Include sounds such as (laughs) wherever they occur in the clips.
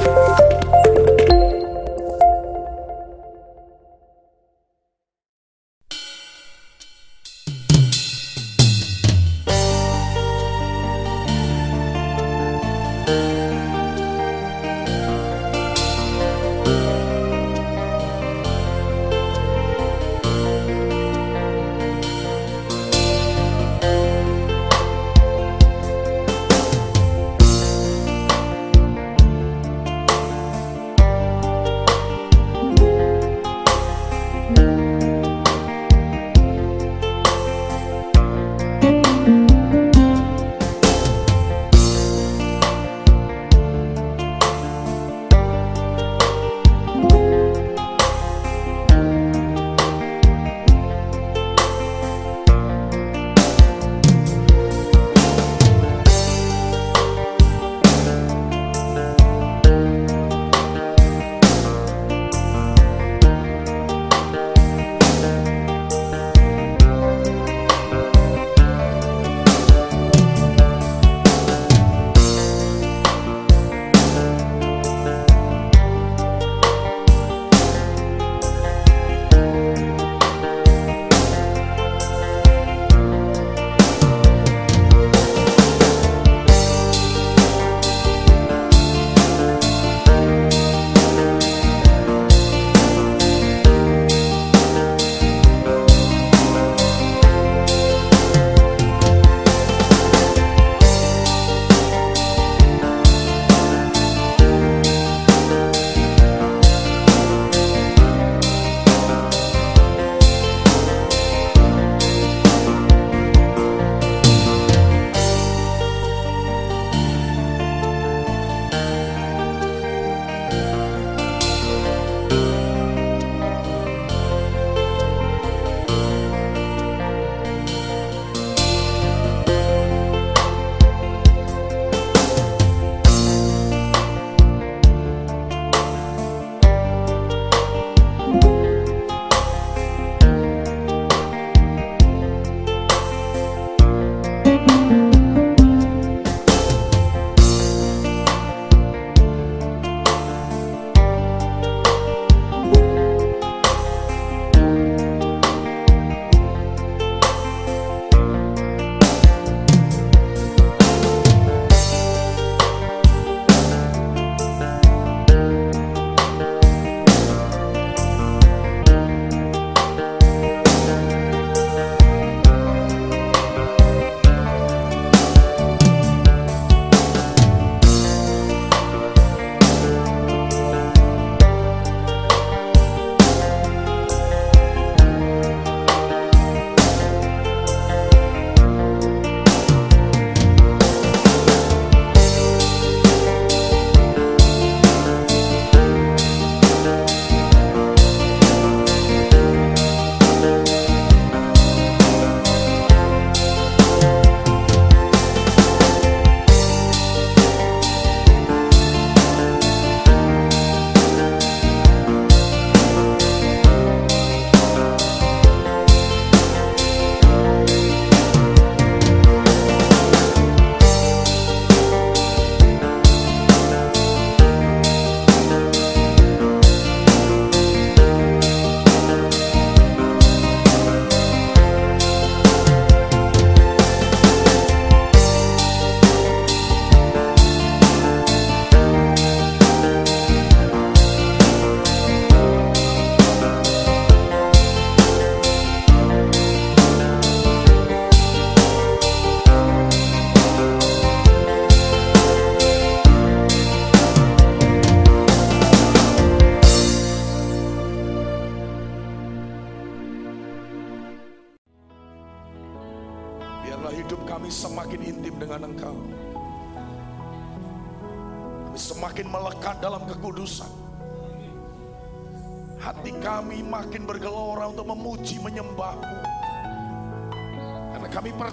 Biarlah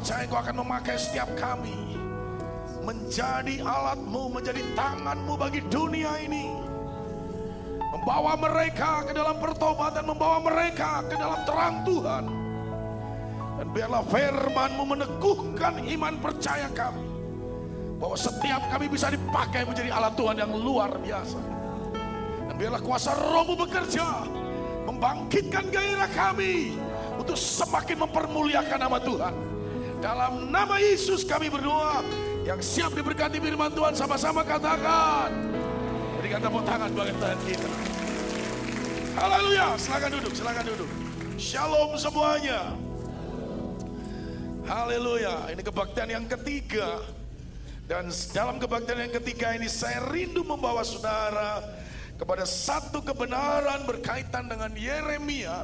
percaya Engkau akan memakai setiap kami. Menjadi alatmu, menjadi tanganmu bagi dunia ini. Membawa mereka ke dalam pertobatan, membawa mereka ke dalam terang Tuhan. Dan biarlah firmanmu meneguhkan iman percaya kami. Bahwa setiap kami bisa dipakai menjadi alat Tuhan yang luar biasa. Dan biarlah kuasa rohmu bekerja. Membangkitkan gairah kami. Untuk semakin mempermuliakan nama Tuhan. Dalam nama Yesus kami berdoa. Yang siap diberkati firman Tuhan sama-sama katakan. Berikan tepuk tangan bagi Tuhan kita. Haleluya, silakan duduk, silakan duduk. Shalom semuanya. Haleluya, ini kebaktian yang ketiga. Dan dalam kebaktian yang ketiga ini saya rindu membawa saudara kepada satu kebenaran berkaitan dengan Yeremia.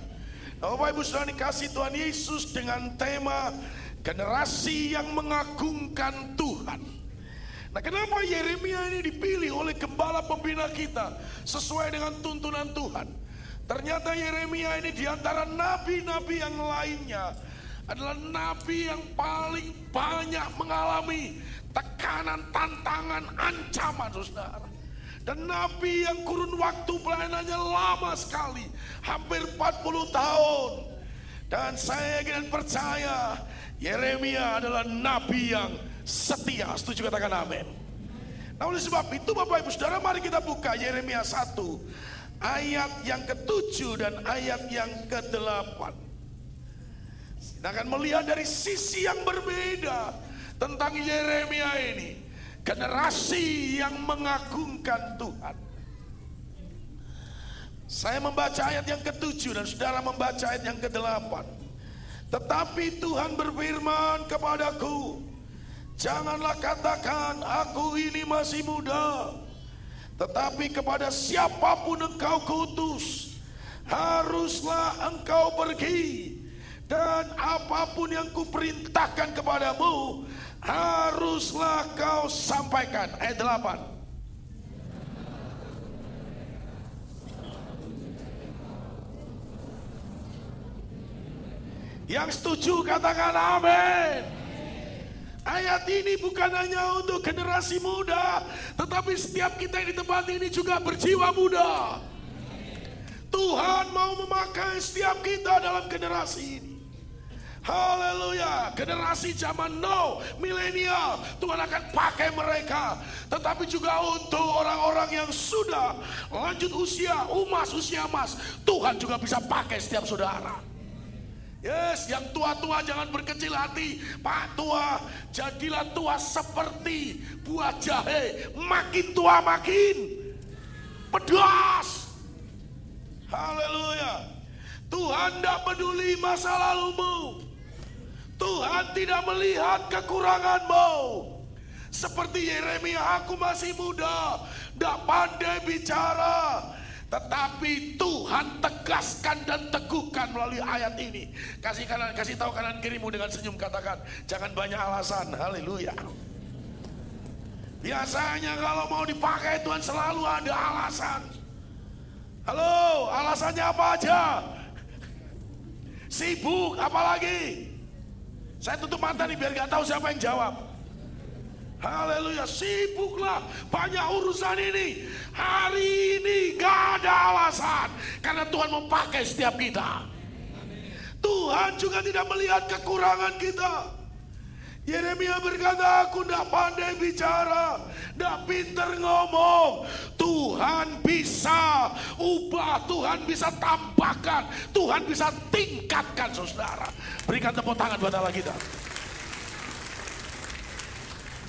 Bapak Ibu Saudara dikasih Tuhan Yesus dengan tema generasi yang mengagungkan Tuhan. Nah kenapa Yeremia ini dipilih oleh gembala pembina kita sesuai dengan tuntunan Tuhan? Ternyata Yeremia ini di antara nabi-nabi yang lainnya adalah nabi yang paling banyak mengalami tekanan, tantangan, ancaman saudara. Dan nabi yang kurun waktu pelayanannya lama sekali, hampir 40 tahun. Dan saya ingin percaya Yeremia adalah nabi yang setia. Setuju katakan amin. Nah oleh sebab itu Bapak Ibu Saudara mari kita buka Yeremia 1 ayat yang ketujuh dan ayat yang kedelapan. Kita akan melihat dari sisi yang berbeda tentang Yeremia ini. Generasi yang mengagungkan Tuhan. Saya membaca ayat yang ketujuh dan saudara membaca ayat yang kedelapan. Tetapi Tuhan berfirman kepadaku, Janganlah katakan aku ini masih muda. Tetapi kepada siapa pun engkau kutus, haruslah engkau pergi. Dan apa pun yang kuperintahkan kepadamu, haruslah kau sampaikan. Ayat 8. Yang setuju katakan amin. Ayat ini bukan hanya untuk generasi muda, tetapi setiap kita yang di tempat ini juga berjiwa muda. Tuhan mau memakai setiap kita dalam generasi ini. Haleluya, generasi zaman now, milenial, Tuhan akan pakai mereka. Tetapi juga untuk orang-orang yang sudah lanjut usia, umas, usia emas, Tuhan juga bisa pakai setiap saudara. Yes, yang tua-tua jangan berkecil hati. Pak tua, jadilah tua seperti buah jahe. Makin tua makin pedas. Haleluya. Tuhan tidak peduli masa lalumu. Tuhan tidak melihat kekuranganmu. Seperti Yeremia, aku masih muda, tidak pandai bicara. Tetapi Tuhan tegaskan dan teguhkan melalui ayat ini. Kasih kanan, kasih tahu kanan kirimu dengan senyum katakan, jangan banyak alasan. Haleluya. Biasanya kalau mau dipakai Tuhan selalu ada alasan. Halo, alasannya apa aja? Sibuk, apalagi? Saya tutup mata nih biar gak tahu siapa yang jawab. Haleluya, sibuklah banyak urusan ini. Hari ini gak ada alasan karena Tuhan memakai setiap kita. Tuhan juga tidak melihat kekurangan kita. Yeremia berkata, aku tidak pandai bicara, tidak pinter ngomong. Tuhan bisa ubah, Tuhan bisa tambahkan, Tuhan bisa tingkatkan saudara. Berikan tepuk tangan buat Allah kita.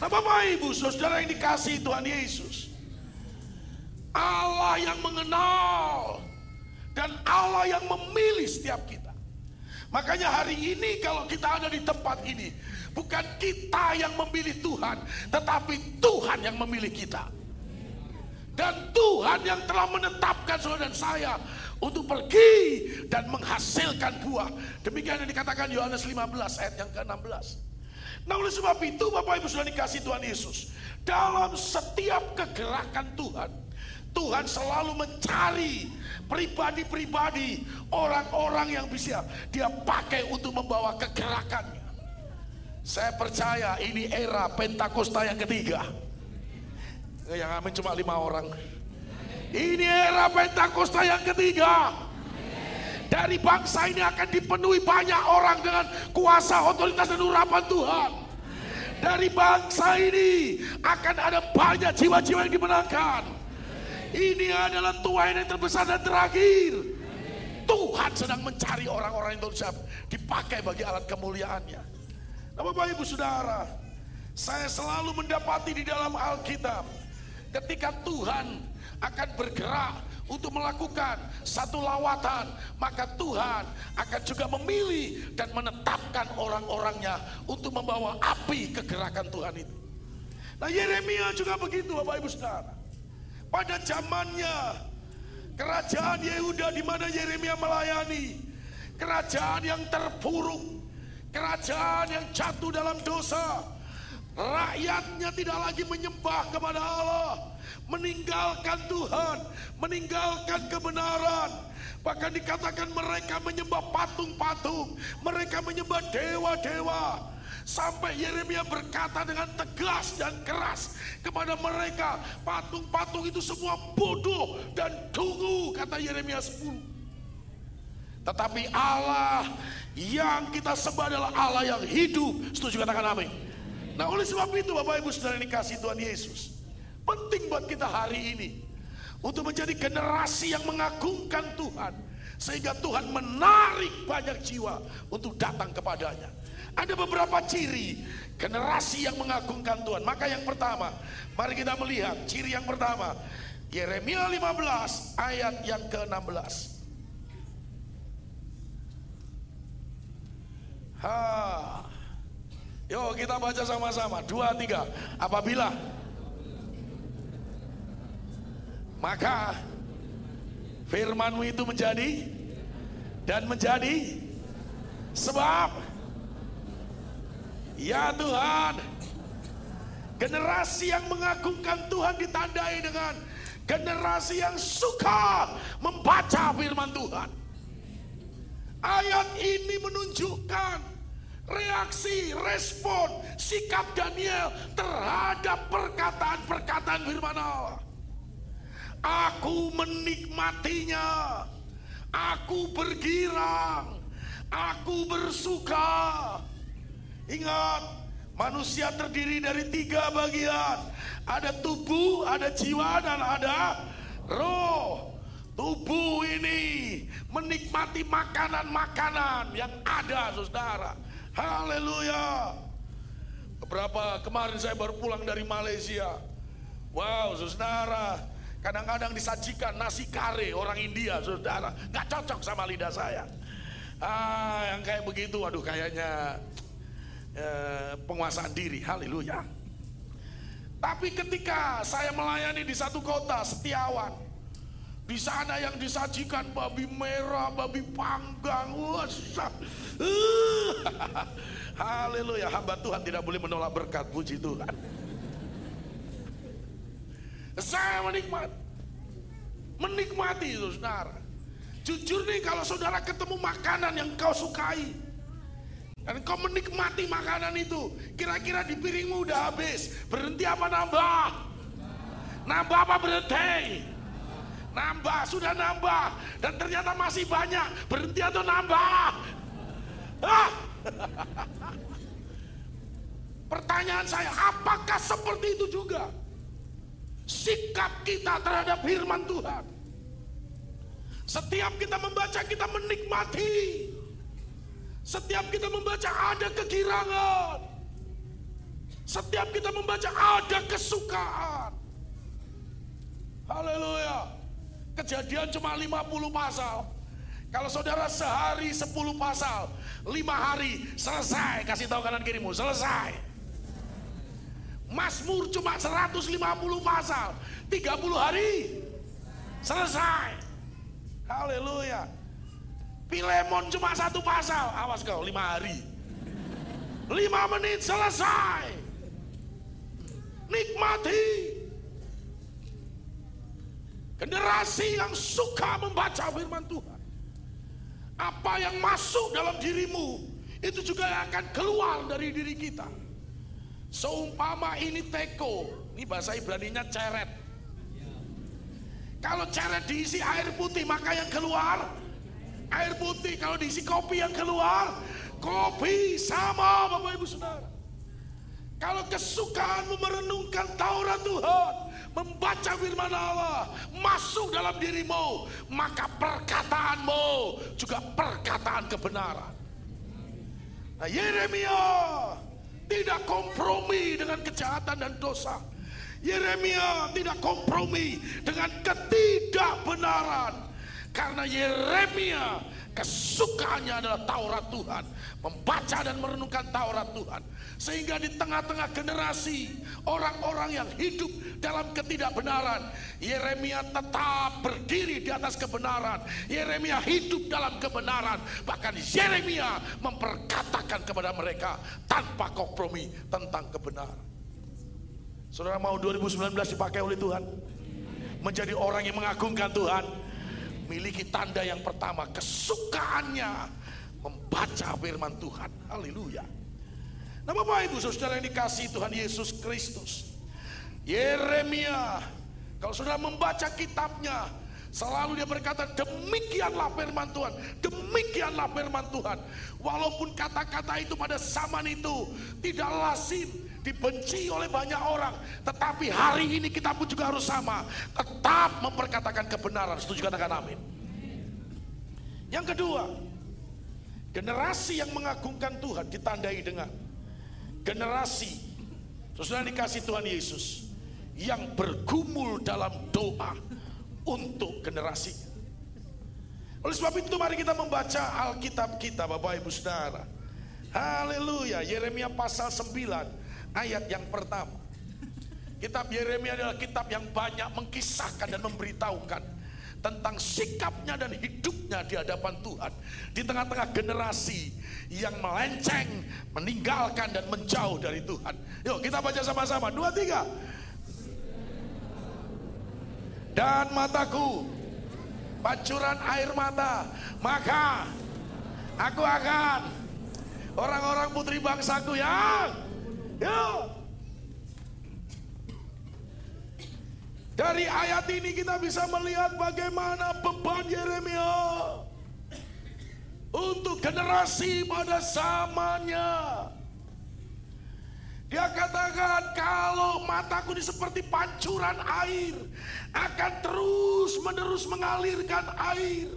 Nah Bapak Ibu saudara yang dikasih Tuhan Yesus. Allah yang mengenal dan Allah yang memilih setiap kita. Makanya hari ini kalau kita ada di tempat ini, bukan kita yang memilih Tuhan, tetapi Tuhan yang memilih kita. Dan Tuhan yang telah menetapkan saudara dan saya untuk pergi dan menghasilkan buah. Demikian yang dikatakan Yohanes 15 ayat yang ke-16. Nah oleh sebab itu Bapak Ibu sudah dikasih Tuhan Yesus. Dalam setiap kegerakan Tuhan. Tuhan selalu mencari pribadi-pribadi orang-orang yang bisa dia pakai untuk membawa kegerakannya. Saya percaya ini era Pentakosta yang ketiga. Yang amin cuma lima orang. Ini era Pentakosta yang ketiga. Dari bangsa ini akan dipenuhi banyak orang dengan kuasa, otoritas dan urapan Tuhan. Dari bangsa ini akan ada banyak jiwa-jiwa yang dimenangkan. Ini adalah Tuhan yang terbesar dan terakhir. Tuhan sedang mencari orang-orang yang siap dipakai bagi alat kemuliaannya. Nah Bapak Ibu Saudara, saya selalu mendapati di dalam Alkitab ketika Tuhan akan bergerak untuk melakukan satu lawatan, maka Tuhan akan juga memilih dan menetapkan orang-orangnya untuk membawa api kegerakan Tuhan itu. Nah Yeremia juga begitu Bapak Ibu Saudara. Pada zamannya kerajaan Yehuda di mana Yeremia melayani, kerajaan yang terpuruk, kerajaan yang jatuh dalam dosa, rakyatnya tidak lagi menyembah kepada Allah, meninggalkan Tuhan, meninggalkan kebenaran. Bahkan dikatakan mereka menyembah patung-patung, mereka menyembah dewa-dewa. Sampai Yeremia berkata dengan tegas dan keras kepada mereka, patung-patung itu semua bodoh dan tunggu, kata Yeremia 10. Tetapi Allah yang kita sembah adalah Allah yang hidup. Setuju katakan amin. Nah oleh sebab itu Bapak Ibu Saudara kasih Tuhan Yesus. Penting buat kita hari ini untuk menjadi generasi yang mengagungkan Tuhan sehingga Tuhan menarik banyak jiwa untuk datang kepadanya. Ada beberapa ciri generasi yang mengagungkan Tuhan. Maka yang pertama, mari kita melihat ciri yang pertama. Yeremia 15 ayat yang ke-16. Ha. Yuk kita baca sama-sama. Dua, tiga. Apabila maka firmanmu itu menjadi dan menjadi sebab ya Tuhan generasi yang mengagungkan Tuhan ditandai dengan generasi yang suka membaca firman Tuhan ayat ini menunjukkan reaksi, respon, sikap Daniel terhadap perkataan-perkataan firman Allah. Aku menikmatinya. Aku bergirang. Aku bersuka. Ingat, manusia terdiri dari tiga bagian. Ada tubuh, ada jiwa, dan ada roh. Tubuh ini menikmati makanan-makanan yang ada, saudara. Haleluya. Beberapa kemarin saya baru pulang dari Malaysia. Wow, saudara, Kadang-kadang disajikan nasi kare orang India, saudara. Gak cocok sama lidah saya. Ah, yang kayak begitu, waduh kayaknya eh, penguasaan diri. Haleluya. Tapi ketika saya melayani di satu kota, Setiawan. Di sana yang disajikan babi merah, babi panggang. (laughs) Haleluya, hamba Tuhan tidak boleh menolak berkat puji Tuhan. Saya menikmati. Menikmati itu saudara. Jujur nih kalau saudara ketemu makanan yang kau sukai. Dan kau menikmati makanan itu. Kira-kira di piringmu udah habis. Berhenti apa nambah? Nambah apa berhenti? Nambah, sudah nambah. Dan ternyata masih banyak. Berhenti atau nambah? Ah! (laughs) Pertanyaan saya, apakah seperti itu juga? sikap kita terhadap firman Tuhan. Setiap kita membaca kita menikmati. Setiap kita membaca ada kegirangan. Setiap kita membaca ada kesukaan. Haleluya. Kejadian cuma 50 pasal. Kalau saudara sehari 10 pasal, 5 hari selesai. Kasih tahu kanan kirimu, selesai. Mazmur cuma 150 pasal, 30 hari selesai. Haleluya. Pilemon cuma satu pasal, awas kau lima hari. Lima menit selesai. Nikmati. Generasi yang suka membaca firman Tuhan. Apa yang masuk dalam dirimu, itu juga akan keluar dari diri kita. Seumpama ini teko, ini bahasa Ibrani-nya ceret. Kalau ceret diisi air putih, maka yang keluar air putih. Kalau diisi kopi yang keluar, kopi sama Bapak Ibu Saudara. Kalau kesukaanmu merenungkan Taurat Tuhan, membaca firman Allah, masuk dalam dirimu, maka perkataanmu juga perkataan kebenaran. Nah, Yeremia tidak kompromi dengan kejahatan dan dosa. Yeremia tidak kompromi dengan ketidakbenaran. Karena Yeremia kesukaannya adalah Taurat Tuhan. Membaca dan merenungkan Taurat Tuhan. Sehingga di tengah-tengah generasi orang-orang yang hidup dalam ketidakbenaran. Yeremia tetap berdiri di atas kebenaran. Yeremia hidup dalam kebenaran. Bahkan Yeremia memperkatakan kepada mereka tanpa kompromi tentang kebenaran. Saudara mau 2019 dipakai oleh Tuhan? Menjadi orang yang mengagungkan Tuhan? Miliki tanda yang pertama, kesukaannya membaca firman Tuhan. Haleluya. Nah Bapak Ibu Saudara yang dikasih Tuhan Yesus Kristus. Yeremia, kalau sudah membaca kitabnya, Selalu dia berkata demikianlah firman Tuhan Demikianlah firman Tuhan Walaupun kata-kata itu pada zaman itu Tidak lazim dibenci oleh banyak orang. Tetapi hari ini kita pun juga harus sama. Tetap memperkatakan kebenaran. Setuju katakan amin. Yang kedua, generasi yang mengagungkan Tuhan ditandai dengan generasi sesudah dikasih Tuhan Yesus yang bergumul dalam doa untuk generasi. Oleh sebab itu mari kita membaca Alkitab kita Bapak Ibu Saudara. Haleluya. Yeremia pasal 9 ayat yang pertama. Kitab Yeremia adalah kitab yang banyak mengkisahkan dan memberitahukan tentang sikapnya dan hidupnya di hadapan Tuhan di tengah-tengah generasi yang melenceng, meninggalkan dan menjauh dari Tuhan. Yuk kita baca sama-sama. Dua tiga. Dan mataku pancuran air mata, maka aku akan orang-orang putri bangsaku yang Ya. Dari ayat ini kita bisa melihat bagaimana beban Yeremia untuk generasi pada zamannya. Dia katakan kalau mataku ini seperti pancuran air akan terus menerus mengalirkan air.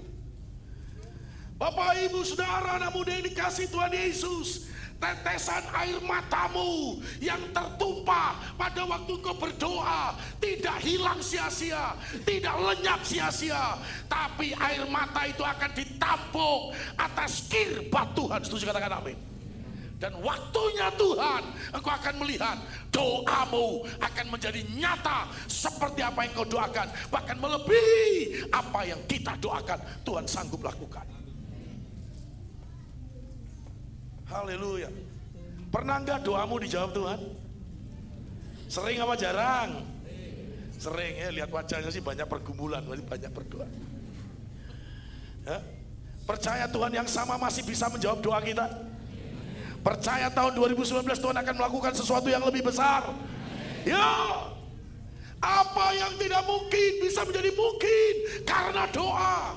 Bapak ibu saudara namun yang dikasih Tuhan Yesus tetesan air matamu yang tertumpah pada waktu kau berdoa tidak hilang sia-sia, tidak lenyap sia-sia, tapi air mata itu akan ditampung atas kirbat Tuhan. Setuju katakan amin. Dan waktunya Tuhan, engkau akan melihat doamu akan menjadi nyata seperti apa yang kau doakan, bahkan melebihi apa yang kita doakan. Tuhan sanggup lakukan. Haleluya. Pernah enggak doamu dijawab Tuhan? Sering apa jarang? Sering ya, lihat wajahnya sih banyak pergumulan, banyak berdoa. Ya. Percaya Tuhan yang sama masih bisa menjawab doa kita. Percaya tahun 2019 Tuhan akan melakukan sesuatu yang lebih besar. Ya. Apa yang tidak mungkin bisa menjadi mungkin karena doa.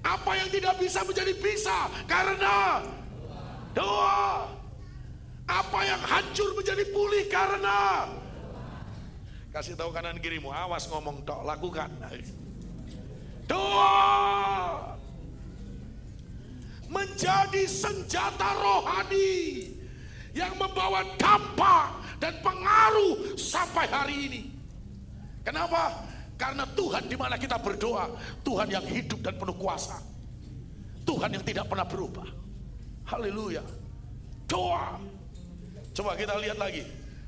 Apa yang tidak bisa menjadi bisa karena Doa. Apa yang hancur menjadi pulih karena Kasih tahu kanan kirimu, awas ngomong tok, lakukan. Doa menjadi senjata rohani yang membawa dampak dan pengaruh sampai hari ini. Kenapa? Karena Tuhan di mana kita berdoa, Tuhan yang hidup dan penuh kuasa. Tuhan yang tidak pernah berubah. Haleluya. Doa. Coba kita lihat lagi.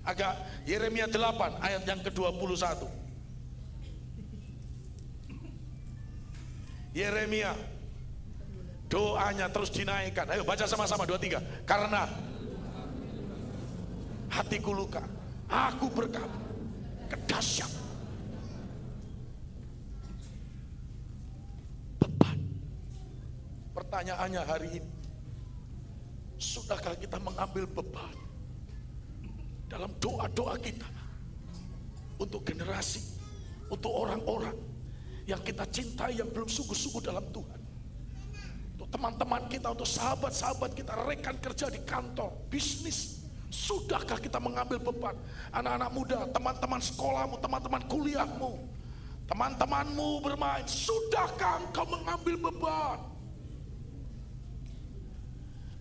Agak Yeremia 8 ayat yang ke-21. Yeremia doanya terus dinaikkan. Ayo baca sama-sama dua tiga. Karena hatiku luka, aku berkata kedahsyat beban. Pertanyaannya hari ini, Sudahkah kita mengambil beban dalam doa-doa kita untuk generasi, untuk orang-orang yang kita cintai yang belum sungguh-sungguh dalam Tuhan. Untuk teman-teman kita, untuk sahabat-sahabat kita, rekan kerja di kantor, bisnis, Sudahkah kita mengambil beban? Anak-anak muda, teman-teman sekolahmu, teman-teman kuliahmu, teman-temanmu bermain. Sudahkah engkau mengambil beban?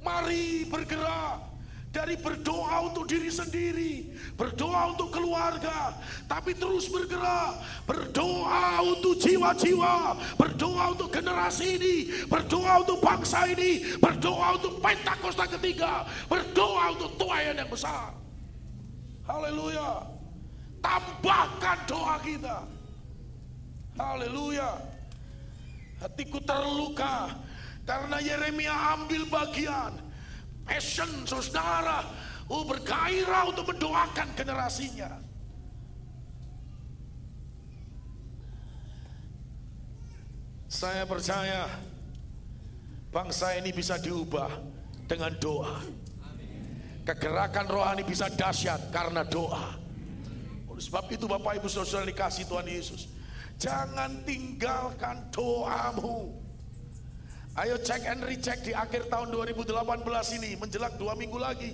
Mari bergerak dari berdoa untuk diri sendiri, berdoa untuk keluarga, tapi terus bergerak, berdoa untuk jiwa-jiwa, berdoa untuk generasi ini, berdoa untuk bangsa ini, berdoa untuk Pentakosta ketiga, berdoa untuk Tuhan yang besar. Haleluya. Tambahkan doa kita. Haleluya. Hatiku terluka karena Yeremia ambil bagian. Passion saudara. Oh bergairah untuk mendoakan generasinya. Saya percaya bangsa ini bisa diubah dengan doa. Kegerakan rohani bisa dahsyat karena doa. Oleh sebab itu Bapak Ibu Saudara dikasih Tuhan Yesus jangan tinggalkan doamu Ayo cek and recheck di akhir tahun 2018 ini menjelang dua minggu lagi.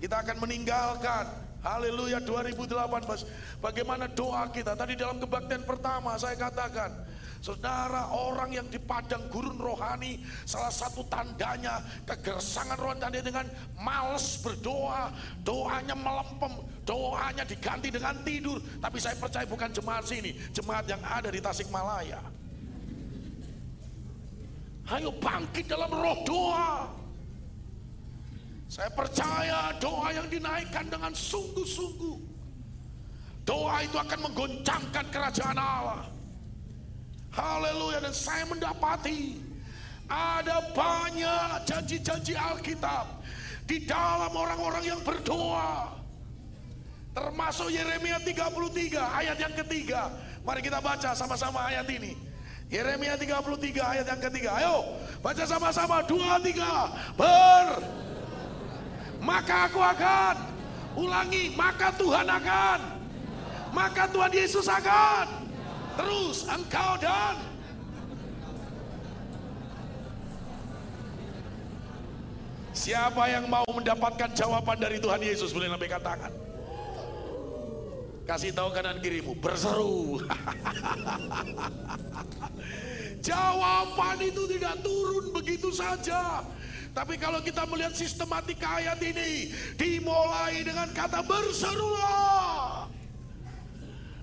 Kita akan meninggalkan Haleluya 2018 Bagaimana doa kita? Tadi dalam kebaktian pertama saya katakan Saudara orang yang di padang gurun rohani Salah satu tandanya kegersangan rohani dengan males berdoa. Doanya melempem Doanya diganti dengan tidur. Tapi saya percaya bukan jemaat sini Jemaat yang ada di Tasikmalaya Ayo bangkit dalam roh doa. Saya percaya doa yang dinaikkan dengan sungguh-sungguh. Doa itu akan menggoncangkan kerajaan Allah. Haleluya dan saya mendapati ada banyak janji-janji Alkitab di dalam orang-orang yang berdoa. Termasuk Yeremia 33 ayat yang ketiga. Mari kita baca sama-sama ayat ini. Yeremia 33 ayat yang ketiga. Ayo baca sama-sama. Dua, tiga. Ber. Maka aku akan. Ulangi. Maka Tuhan akan. Maka Tuhan Yesus akan. Terus engkau dan. Siapa yang mau mendapatkan jawaban dari Tuhan Yesus boleh lambaikan tangan. Kasih tahu kanan kirimu, berseru. (laughs) Jawaban itu tidak turun begitu saja. Tapi kalau kita melihat sistematika ayat ini, dimulai dengan kata berserulah.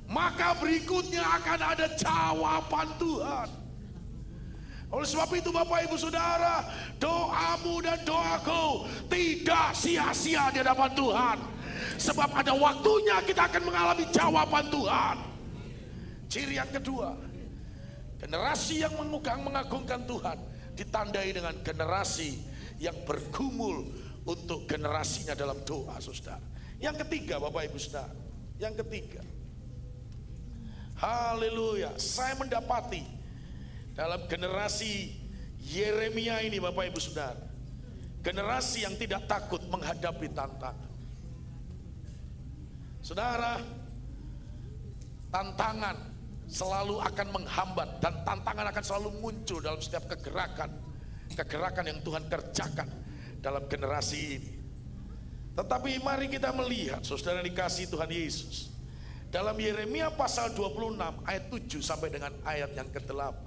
Maka berikutnya akan ada jawaban Tuhan. Oleh sebab itu Bapak Ibu Saudara, doamu dan doaku tidak sia-sia di hadapan Tuhan. Sebab ada waktunya kita akan mengalami jawaban Tuhan. Ciri yang kedua, generasi yang mengugang mengagungkan Tuhan ditandai dengan generasi yang bergumul untuk generasinya dalam doa, saudara. Yang ketiga, Bapak Ibu Saudara, yang ketiga, Haleluya, saya mendapati dalam generasi Yeremia ini, Bapak Ibu Saudara, generasi yang tidak takut menghadapi tantangan. Saudara, tantangan selalu akan menghambat dan tantangan akan selalu muncul dalam setiap kegerakan. Kegerakan yang Tuhan kerjakan dalam generasi ini. Tetapi mari kita melihat saudara dikasih Tuhan Yesus. Dalam Yeremia pasal 26 ayat 7 sampai dengan ayat yang ke-8.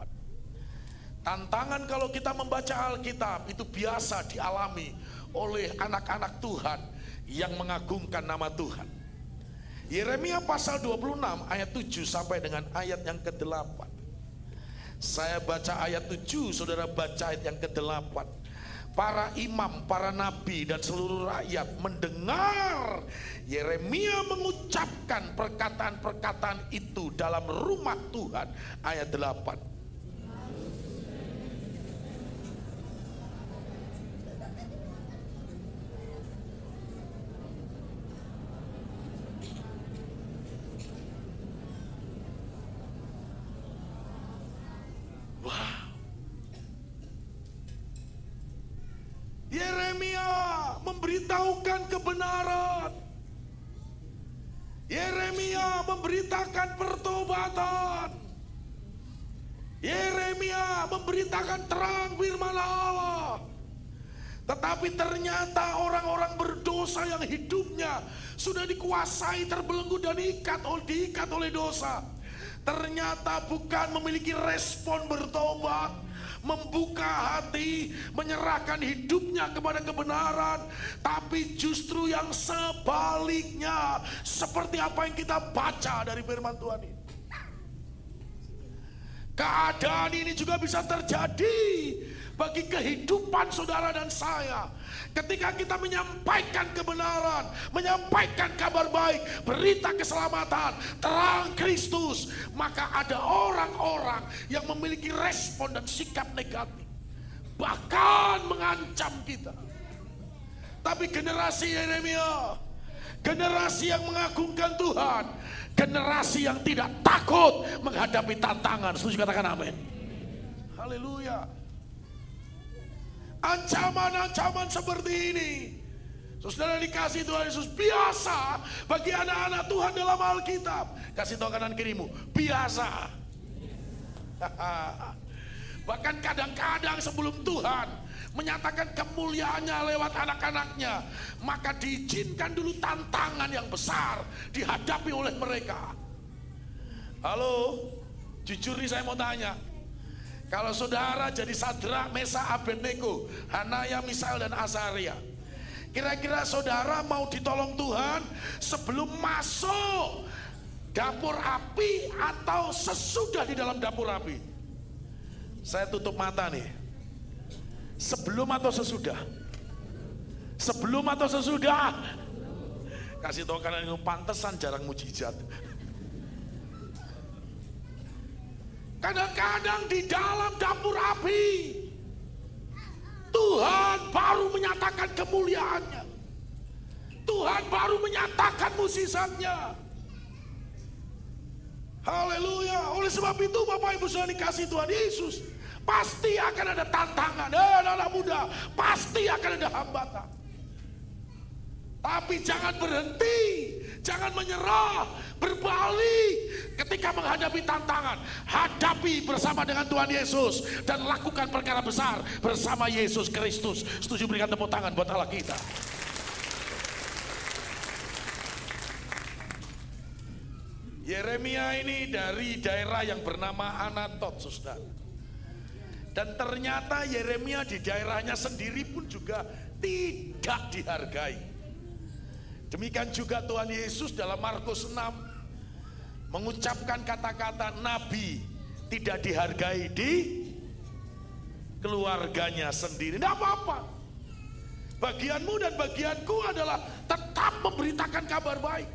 Tantangan kalau kita membaca Alkitab itu biasa dialami oleh anak-anak Tuhan yang mengagungkan nama Tuhan. Yeremia pasal 26 ayat 7 sampai dengan ayat yang ke-8. Saya baca ayat 7, saudara baca ayat yang ke-8. Para imam, para nabi dan seluruh rakyat mendengar Yeremia mengucapkan perkataan-perkataan itu dalam rumah Tuhan. Ayat 8. Memberitakan pertobatan. Yeremia memberitakan terang firman Allah. Tetapi ternyata orang-orang berdosa yang hidupnya sudah dikuasai, terbelenggu dan diikat, diikat oleh dosa. Ternyata bukan memiliki respon bertobat, membuka hati, menyerahkan hidupnya kepada kebenaran, tapi justru yang sebaliknya, seperti apa yang kita baca dari firman Tuhan ini. Keadaan ini juga bisa terjadi bagi kehidupan saudara dan saya. Ketika kita menyampaikan kebenaran, menyampaikan kabar baik, berita keselamatan, terang Kristus, maka ada orang-orang yang memiliki respon dan sikap negatif, bahkan mengancam kita. Tapi generasi Yeremia, generasi yang mengagungkan Tuhan, Generasi yang tidak takut menghadapi tantangan. Setuju katakan amin. Haleluya. Ancaman-ancaman seperti ini. Saudara dikasih Tuhan Yesus biasa bagi anak-anak Tuhan dalam Alkitab. Kasih tahu kanan kirimu, biasa. (laughs) Bahkan kadang-kadang sebelum Tuhan menyatakan kemuliaannya lewat anak-anaknya, maka diizinkan dulu tantangan yang besar dihadapi oleh mereka. Halo, jujur nih saya mau tanya, kalau saudara jadi Sadra, Mesa, Abednego, Hanaya, Misael, dan Azaria, kira-kira saudara mau ditolong Tuhan sebelum masuk dapur api atau sesudah di dalam dapur api? Saya tutup mata nih. Sebelum atau sesudah? Sebelum atau sesudah? Kasih tahu ini pantesan jarang mujizat. Kadang-kadang di dalam dapur api Tuhan baru menyatakan kemuliaannya. Tuhan baru menyatakan musisatnya. Haleluya. Oleh sebab itu Bapak Ibu sudah dikasih Tuhan Yesus. Pasti akan ada tantangan. Eh, anak-anak muda, pasti akan ada hambatan. Tapi jangan berhenti, jangan menyerah, berbalik ketika menghadapi tantangan. Hadapi bersama dengan Tuhan Yesus dan lakukan perkara besar bersama Yesus Kristus. Setuju berikan tepuk tangan buat Allah kita. Yeremia ini dari daerah yang bernama Anatot, saudara. Dan ternyata Yeremia di daerahnya sendiri pun juga tidak dihargai. Demikian juga Tuhan Yesus dalam Markus 6 mengucapkan kata-kata nabi tidak dihargai di keluarganya sendiri. Tidak apa-apa. Bagianmu dan bagianku adalah tetap memberitakan kabar baik.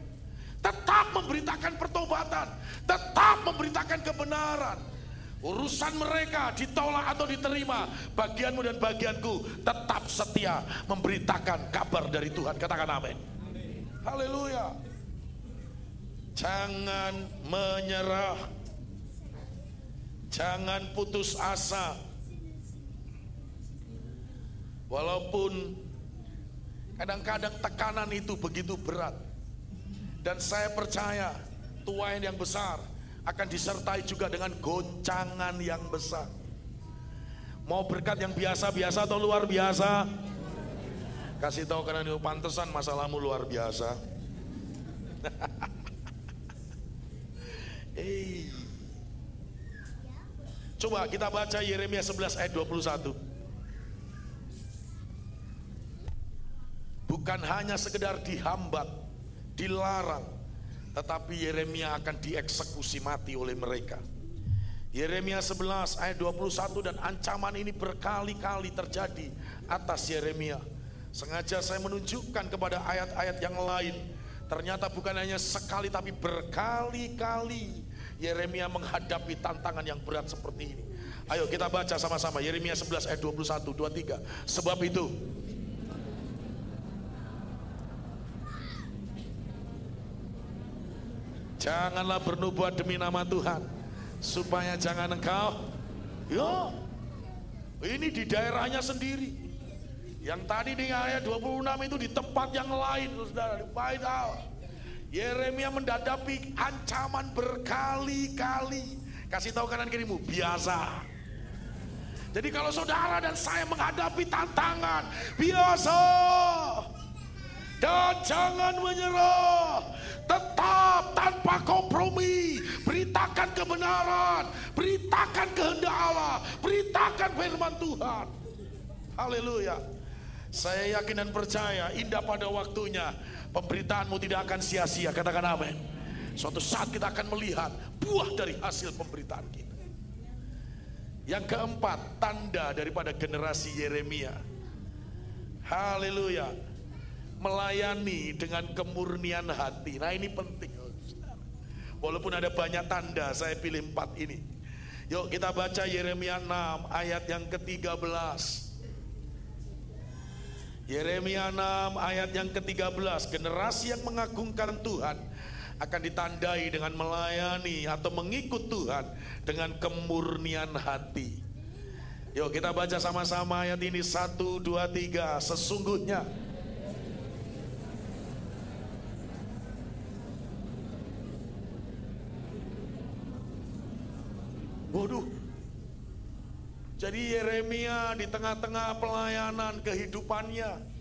Tetap memberitakan pertobatan. Tetap memberitakan kebenaran Urusan mereka ditolak atau diterima, bagianmu dan bagianku tetap setia memberitakan kabar dari Tuhan. Katakan amin. Haleluya. Jangan menyerah. Jangan putus asa. Walaupun kadang-kadang tekanan itu begitu berat. Dan saya percaya tuain yang besar akan disertai juga dengan goncangan yang besar. Mau berkat yang biasa-biasa atau luar biasa? Kasih tahu karena ini pantesan masalahmu luar biasa. (laughs) hey. Coba kita baca Yeremia 11 ayat 21. Bukan hanya sekedar dihambat, dilarang, tetapi Yeremia akan dieksekusi mati oleh mereka. Yeremia 11 ayat 21 dan ancaman ini berkali-kali terjadi atas Yeremia. Sengaja saya menunjukkan kepada ayat-ayat yang lain. Ternyata bukan hanya sekali tapi berkali-kali Yeremia menghadapi tantangan yang berat seperti ini. Ayo kita baca sama-sama Yeremia 11 ayat 21 23. Sebab itu Janganlah bernubuat demi nama Tuhan. Supaya jangan engkau. Yo. Ini di daerahnya sendiri. Yang tadi di ayat 26 itu di tempat yang lain. Saudara. Di Yeremia mendadapi ancaman berkali-kali. Kasih tahu kanan kirimu. Biasa. Jadi kalau saudara dan saya menghadapi tantangan biasa dan jangan menyerah. Tetap tanpa kompromi. Beritakan kebenaran. Beritakan kehendak Allah. Beritakan firman Tuhan. Haleluya. Saya yakin dan percaya indah pada waktunya. Pemberitaanmu tidak akan sia-sia. Katakan amin. Suatu saat kita akan melihat buah dari hasil pemberitaan kita. Yang keempat, tanda daripada generasi Yeremia. Haleluya. Melayani dengan kemurnian hati. Nah ini penting. Walaupun ada banyak tanda, saya pilih empat ini. Yuk kita baca Yeremia 6 ayat yang ke-13. Yeremia 6 ayat yang ke-13. Generasi yang mengagungkan Tuhan akan ditandai dengan melayani atau mengikut Tuhan dengan kemurnian hati. Yuk kita baca sama-sama ayat ini satu dua tiga sesungguhnya Waduh Jadi Yeremia di tengah-tengah pelayanan kehidupannya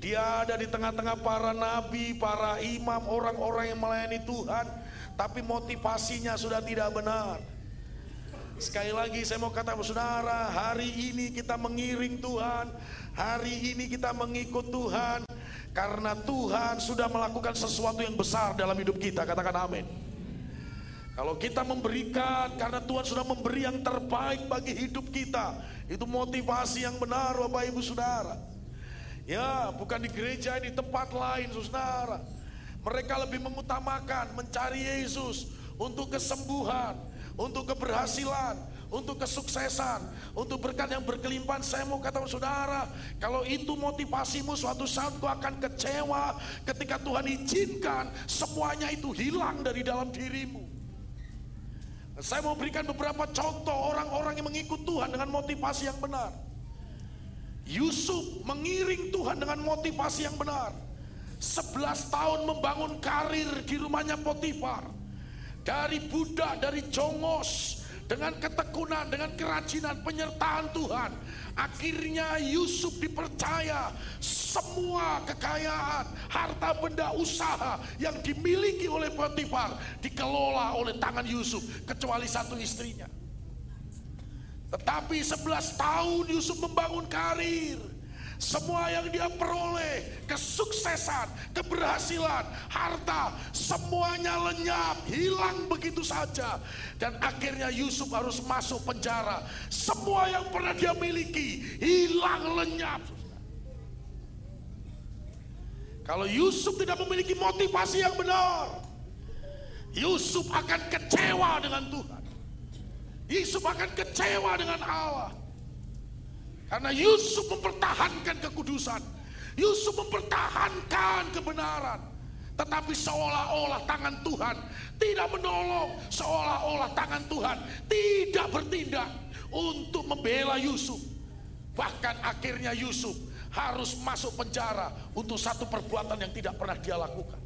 dia ada di tengah-tengah para nabi, para imam, orang-orang yang melayani Tuhan, tapi motivasinya sudah tidak benar. Sekali lagi saya mau kata saudara, hari ini kita mengiring Tuhan, hari ini kita mengikut Tuhan, karena Tuhan sudah melakukan sesuatu yang besar dalam hidup kita. Katakan amin. Kalau kita memberikan karena Tuhan sudah memberi yang terbaik bagi hidup kita, itu motivasi yang benar Bapak Ibu Saudara. Ya, bukan di gereja, di tempat lain, saudara. Mereka lebih mengutamakan mencari Yesus untuk kesembuhan, untuk keberhasilan, untuk kesuksesan, untuk berkat yang berkelimpahan. Saya mau kata saudara, kalau itu motivasimu suatu saat kau akan kecewa ketika Tuhan izinkan semuanya itu hilang dari dalam dirimu. Saya mau berikan beberapa contoh orang-orang yang mengikut Tuhan dengan motivasi yang benar. Yusuf mengiring Tuhan dengan motivasi yang benar. 11 tahun membangun karir di rumahnya Potifar. Dari budak, dari jongos, dengan ketekunan, dengan kerajinan, penyertaan Tuhan. Akhirnya Yusuf dipercaya semua kekayaan, harta benda usaha yang dimiliki oleh Potifar dikelola oleh tangan Yusuf, kecuali satu istrinya. Tetapi 11 tahun Yusuf membangun karir. Semua yang dia peroleh, kesuksesan, keberhasilan, harta, semuanya lenyap, hilang begitu saja. Dan akhirnya Yusuf harus masuk penjara. Semua yang pernah dia miliki, hilang lenyap. Kalau Yusuf tidak memiliki motivasi yang benar, Yusuf akan kecewa dengan Tuhan. Yusuf akan kecewa dengan Allah. Karena Yusuf mempertahankan kekudusan. Yusuf mempertahankan kebenaran. Tetapi seolah-olah tangan Tuhan tidak menolong. Seolah-olah tangan Tuhan tidak bertindak untuk membela Yusuf. Bahkan akhirnya Yusuf harus masuk penjara untuk satu perbuatan yang tidak pernah dia lakukan.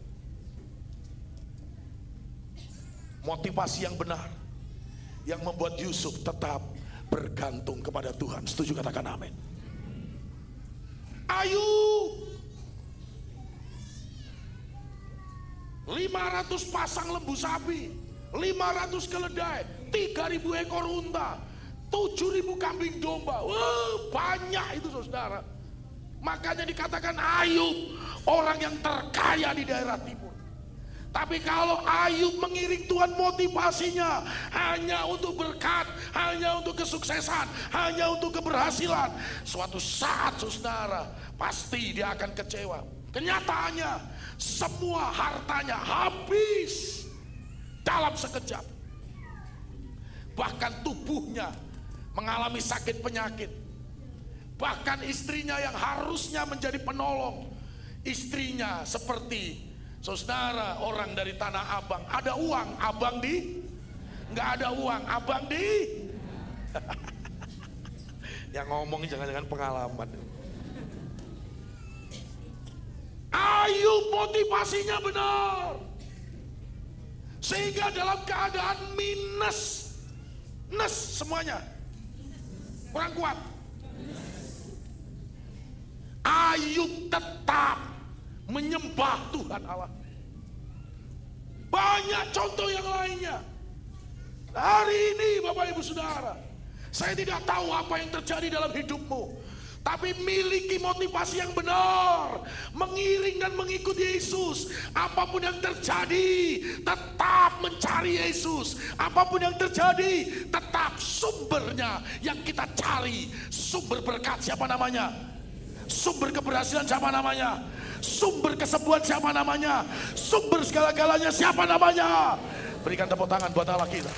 Motivasi yang benar yang membuat Yusuf tetap bergantung kepada Tuhan. Setuju katakan amin. Ayu 500 pasang lembu sapi, 500 keledai, 3000 ekor unta, 7000 kambing domba. Wah, banyak itu saudara. Makanya dikatakan Ayub orang yang terkaya di daerah timur. Tapi kalau Ayub mengiring Tuhan motivasinya hanya untuk berkat, hanya untuk kesuksesan, hanya untuk keberhasilan. Suatu saat saudara pasti dia akan kecewa. Kenyataannya semua hartanya habis dalam sekejap. Bahkan tubuhnya mengalami sakit penyakit. Bahkan istrinya yang harusnya menjadi penolong. Istrinya seperti Saudara orang dari Tanah Abang, ada uang, abang di? Nggak ada uang, abang di? (laughs) Yang ngomong jangan-jangan pengalaman. Ayo motivasinya benar. Sehingga dalam keadaan minus, nes semuanya. Kurang kuat. Ayub tetap menyembah Tuhan Allah. Banyak contoh yang lainnya. Hari ini Bapak Ibu Saudara, saya tidak tahu apa yang terjadi dalam hidupmu. Tapi miliki motivasi yang benar. Mengiring dan mengikuti Yesus. Apa pun yang terjadi, tetap mencari Yesus. Apa pun yang terjadi, tetap sumbernya yang kita cari. Sumber berkat siapa namanya? Sumber keberhasilan siapa namanya? Sumber kesembuhan siapa namanya? Sumber segala-galanya siapa namanya? Berikan tepuk tangan buat Allah kita.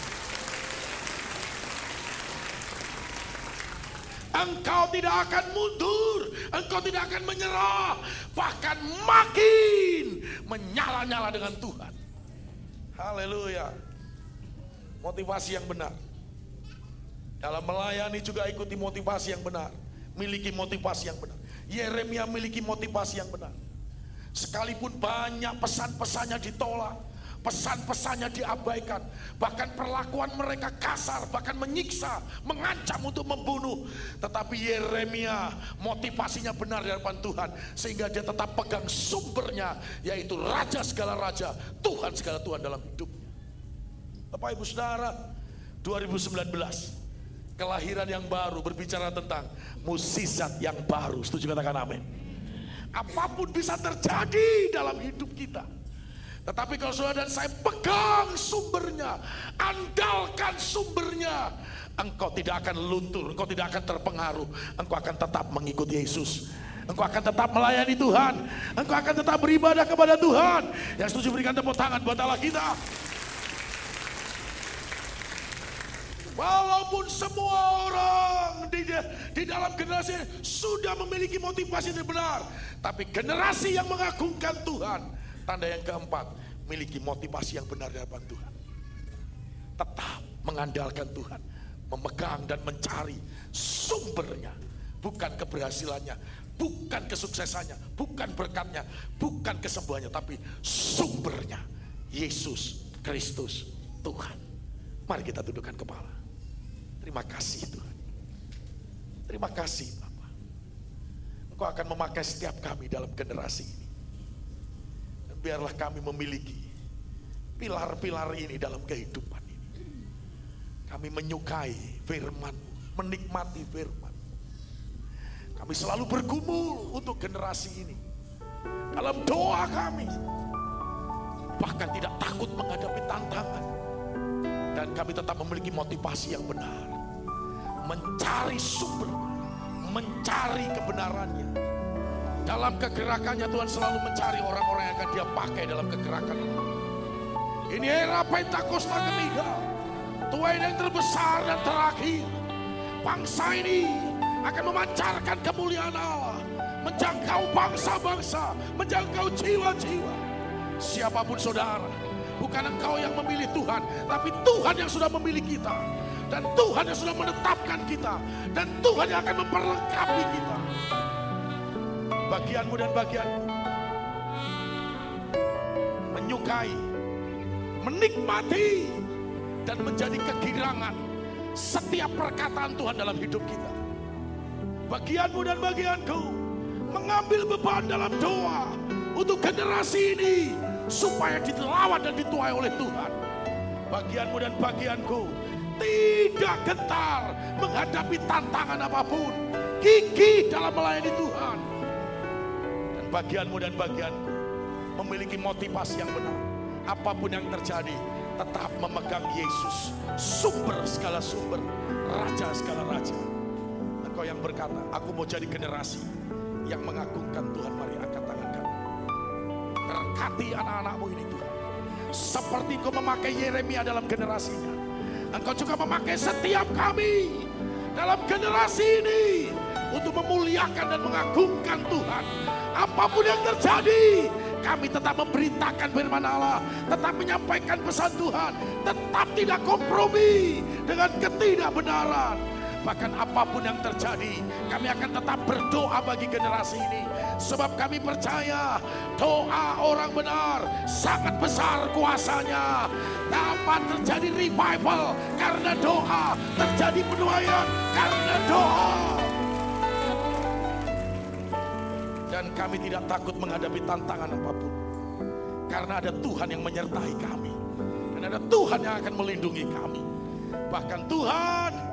Engkau tidak akan mundur, engkau tidak akan menyerah, bahkan makin menyala-nyala dengan Tuhan. Haleluya. Motivasi yang benar. Dalam melayani juga ikuti motivasi yang benar. Miliki motivasi yang benar. Yeremia miliki motivasi yang benar. Sekalipun banyak pesan-pesannya ditolak, pesan-pesannya diabaikan, bahkan perlakuan mereka kasar, bahkan menyiksa, mengancam untuk membunuh. Tetapi Yeremia motivasinya benar di hadapan Tuhan, sehingga dia tetap pegang sumbernya, yaitu Raja segala Raja, Tuhan segala Tuhan dalam hidupnya. Bapak Ibu Saudara, 2019 kelahiran yang baru berbicara tentang musisat yang baru. Setuju katakan amin. Apa pun bisa terjadi dalam hidup kita tetapi kalau saudara dan saya pegang sumbernya, andalkan sumbernya, engkau tidak akan luntur, engkau tidak akan terpengaruh, engkau akan tetap mengikuti Yesus. Engkau akan tetap melayani Tuhan. Engkau akan tetap beribadah kepada Tuhan. Yang setuju berikan tepuk tangan buat Allah kita. Walaupun semua orang di, di dalam generasi sudah memiliki motivasi yang benar. Tapi generasi yang mengagungkan Tuhan Tanda yang keempat, miliki motivasi yang benar di hadapan Tuhan. Tetap mengandalkan Tuhan, memegang dan mencari sumbernya, bukan keberhasilannya, bukan kesuksesannya, bukan berkatnya, bukan kesembuhannya, tapi sumbernya Yesus Kristus Tuhan. Mari kita dudukkan kepala. Terima kasih Tuhan. Terima kasih Bapak. Engkau akan memakai setiap kami dalam generasi ini biarlah kami memiliki pilar-pilar ini dalam kehidupan ini. Kami menyukai firman, menikmati firman. Kami selalu bergumul untuk generasi ini. Dalam doa kami. Bahkan tidak takut menghadapi tantangan. Dan kami tetap memiliki motivasi yang benar. Mencari sumber, mencari kebenarannya dalam kegerakannya Tuhan selalu mencari orang-orang yang akan dia pakai dalam kegerakan ini. Ini era Pentakosta ketiga. Tuhan yang terbesar dan terakhir. Bangsa ini akan memancarkan kemuliaan Allah. Menjangkau bangsa-bangsa. Menjangkau jiwa-jiwa. Siapa pun saudara. Bukan engkau yang memilih Tuhan. Tapi Tuhan yang sudah memilih kita. Dan Tuhan yang sudah menetapkan kita. Dan Tuhan yang akan memperlengkapi kita bagianmu dan bagianmu menyukai, menikmati, dan menjadi kegirangan setiap perkataan Tuhan dalam hidup kita. Bagianmu dan bagianku mengambil beban dalam doa untuk generasi ini supaya dilawan dan dituai oleh Tuhan. Bagianmu dan bagianku tidak gentar menghadapi tantangan apa pun. Gigi dalam melayani Tuhan bagianmu dan bagianku memiliki motivasi yang benar. Apa pun yang terjadi, tetap memegang Yesus, sumber segala sumber, raja segala raja. Engkau yang berkata, aku mau jadi generasi yang mengagungkan Tuhan. Mari angkat tangan kamu. Berkati anak-anakmu ini Tuhan. Seperti kau memakai Yeremia dalam generasinya. Engkau juga memakai setiap kami dalam generasi ini untuk memuliakan dan mengagungkan Tuhan Apa pun yang terjadi, kami tetap memberitakan firman Allah, tetap menyampaikan pesan Tuhan, tetap tidak kompromi dengan ketidakbenaran. Bahkan apa pun yang terjadi, kami akan tetap berdoa bagi generasi ini. Sebab kami percaya doa orang benar sangat besar kuasanya. Dapat terjadi revival karena doa, terjadi penuaian karena doa. Dan kami tidak takut menghadapi tantangan apa pun. Karena ada Tuhan yang menyertai kami. Dan ada Tuhan yang akan melindungi kami. Bahkan Tuhan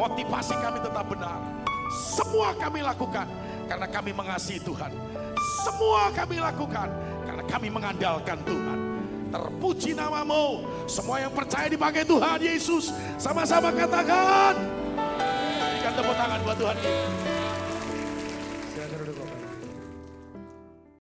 motivasi kami tetap benar. Semua kami lakukan karena kami mengasihi Tuhan. Semua kami lakukan karena kami mengandalkan Tuhan. Terpuji namamu. Semua yang percaya dipakai Tuhan Yesus. Sama-sama katakan. Berikan tepuk tangan buat Tuhan kita.